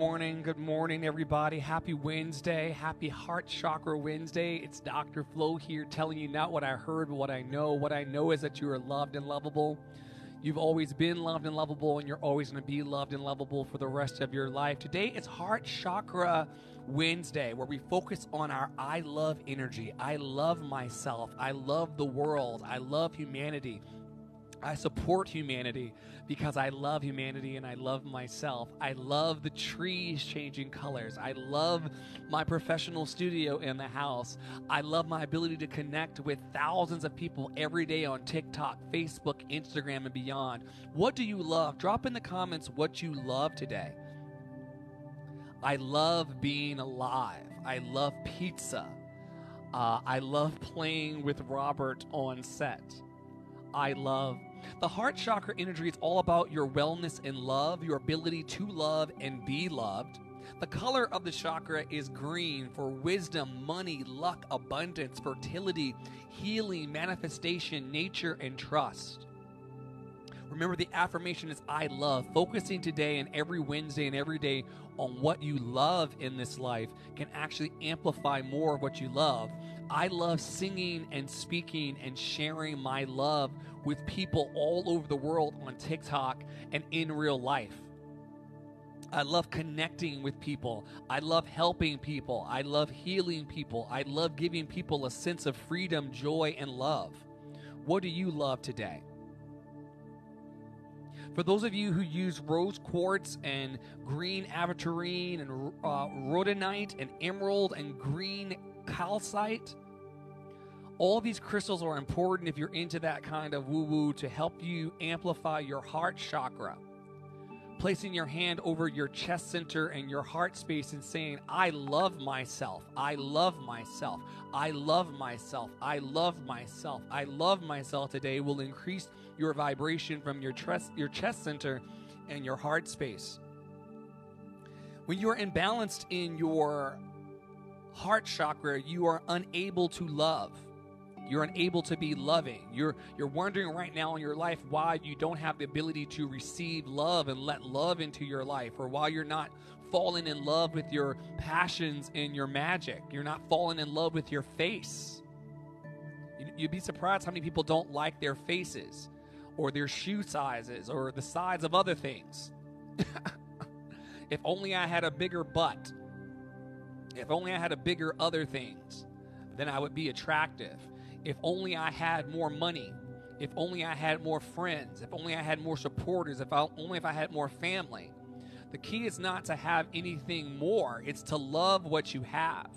morning. Good morning, everybody. Happy Wednesday. Happy Heart Chakra Wednesday. It's Dr. Flo here telling you not what I heard, but what I know. What I know is that you are loved and lovable. You've always been loved and lovable, and you're always going to be loved and lovable for the rest of your life. Today is Heart Chakra Wednesday, where we focus on our I love energy. I love myself. I love the world. I love humanity. I support humanity because I love humanity and I love myself. I love the trees changing colors. I love my professional studio in the house. I love my ability to connect with thousands of people every day on TikTok, Facebook, Instagram, and beyond. What do you love? Drop in the comments what you love today. I love being alive. I love pizza. Uh, I love playing with Robert on set. I love the heart chakra energy is all about your wellness and love, your ability to love and be loved. The color of the chakra is green for wisdom, money, luck, abundance, fertility, healing, manifestation, nature, and trust. Remember, the affirmation is I love. Focusing today and every Wednesday and every day on what you love in this life can actually amplify more of what you love. I love singing and speaking and sharing my love with people all over the world on TikTok and in real life. I love connecting with people. I love helping people. I love healing people. I love giving people a sense of freedom, joy, and love. What do you love today? For those of you who use rose quartz and green aventurine and uh, rhodonite and emerald and green calcite, all these crystals are important if you're into that kind of woo woo to help you amplify your heart chakra. Placing your hand over your chest center and your heart space and saying, I love myself. I love myself. I love myself. I love myself. I love myself today will increase your vibration from your chest, your chest center and your heart space. When you're imbalanced in your heart chakra, you are unable to love. You're unable to be loving. You're you're wondering right now in your life why you don't have the ability to receive love and let love into your life or why you're not falling in love with your passions and your magic. You're not falling in love with your face. You'd be surprised how many people don't like their faces or their shoe sizes or the size of other things. if only I had a bigger butt. If only I had a bigger other things, then I would be attractive. If only I had more money. If only I had more friends. If only I had more supporters. If I, only if I had more family. The key is not to have anything more, it's to love what you have.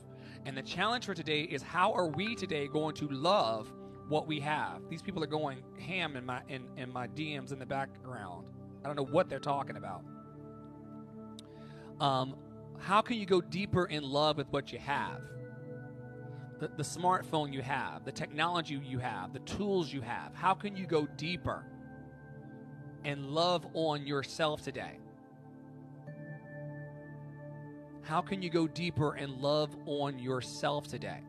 And the challenge for today is how are we today going to love what we have? These people are going ham in my in, in my DMs in the background. I don't know what they're talking about. Um, how can you go deeper in love with what you have? The, the smartphone you have, the technology you have, the tools you have? How can you go deeper and love on yourself today? How can you go deeper and love on yourself today?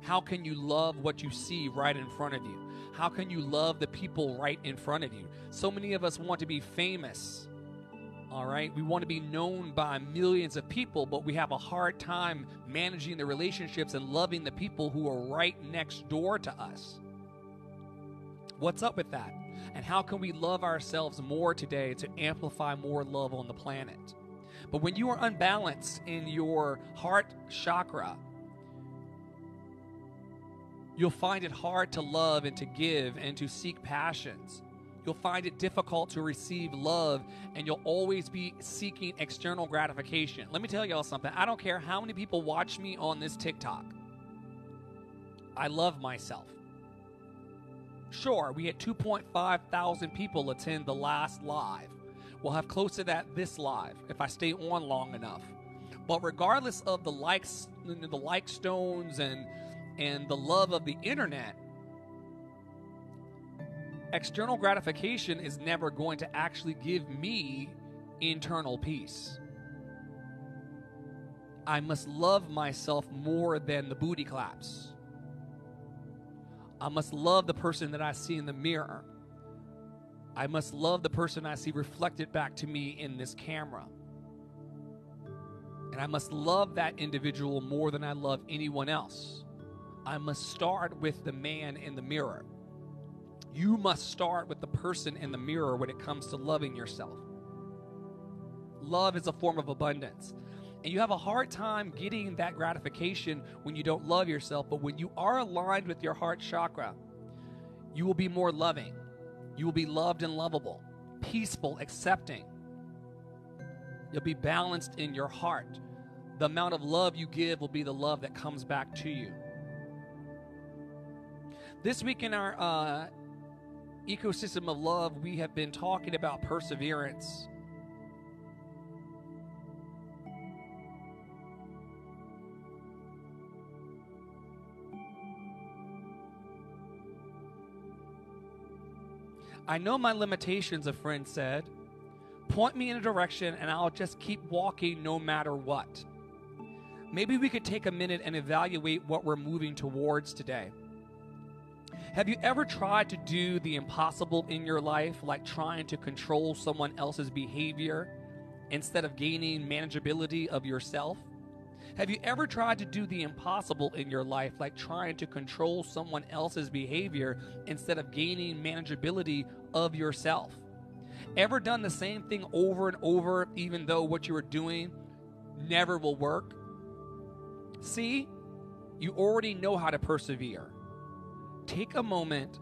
How can you love what you see right in front of you? How can you love the people right in front of you? So many of us want to be famous all right. We want to be known by millions of people, but we have a hard time managing the relationships and loving the people who are right next door to us. What's up with that? And how can we love ourselves more today to amplify more love on the planet? But when you are unbalanced in your heart chakra, you'll find it hard to love and to give and to seek passions you'll find it difficult to receive love and you'll always be seeking external gratification. Let me tell y'all something. I don't care how many people watch me on this TikTok. I love myself. Sure, we had 2.5 thousand people attend the last live. We'll have close to that this live if I stay on long enough. But regardless of the likes, the like stones and and the love of the internet, external gratification is never going to actually give me internal peace. I must love myself more than the booty claps. I must love the person that I see in the mirror. I must love the person I see reflected back to me in this camera. And I must love that individual more than I love anyone else. I must start with the man in the mirror. You must start with the person in the mirror when it comes to loving yourself. Love is a form of abundance. And you have a hard time getting that gratification when you don't love yourself. But when you are aligned with your heart chakra, you will be more loving. You will be loved and lovable, peaceful, accepting. You'll be balanced in your heart. The amount of love you give will be the love that comes back to you. This week in our uh, ecosystem of love, we have been talking about perseverance. I know my limitations, a friend said. Point me in a direction and I'll just keep walking no matter what. Maybe we could take a minute and evaluate what we're moving towards today. Have you ever tried to do the impossible in your life, like trying to control someone else's behavior instead of gaining manageability of yourself? Have you ever tried to do the impossible in your life, like trying to control someone else's behavior instead of gaining manageability of yourself? Ever done the same thing over and over, even though what you are doing never will work? See, you already know how to persevere. Take a moment,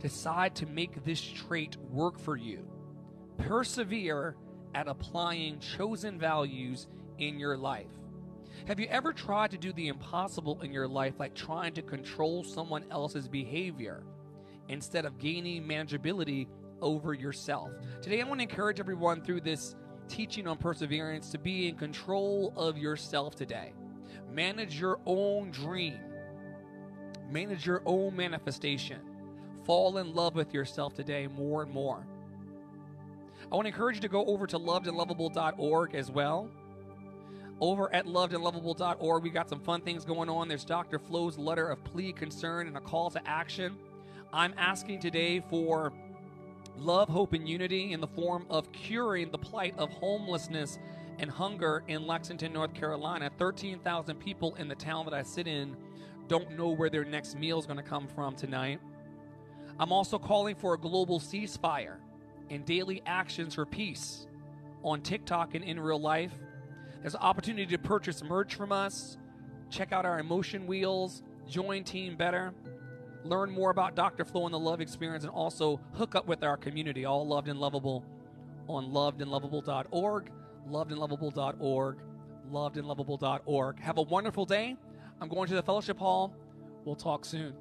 decide to make this trait work for you. Persevere at applying chosen values in your life. Have you ever tried to do the impossible in your life, like trying to control someone else's behavior instead of gaining manageability over yourself? Today, I want to encourage everyone through this teaching on perseverance to be in control of yourself today. Manage your own dream, manage your own manifestation. Fall in love with yourself today more and more. I want to encourage you to go over to lovedandlovable.org as well over at lovedandlovable.org, we got some fun things going on. There's Dr. Flo's letter of plea, concern, and a call to action. I'm asking today for love, hope, and unity in the form of curing the plight of homelessness and hunger in Lexington, North Carolina. 13,000 people in the town that I sit in don't know where their next meal is going to come from tonight. I'm also calling for a global ceasefire and daily actions for peace on TikTok and in real life. There's an opportunity to purchase merch from us, check out our emotion wheels, join Team Better, learn more about Dr. Flo and the Love Experience, and also hook up with our community, all loved and lovable, on lovedandlovable.org, lovedandlovable.org, lovedandlovable.org. Have a wonderful day. I'm going to the fellowship hall. We'll talk soon.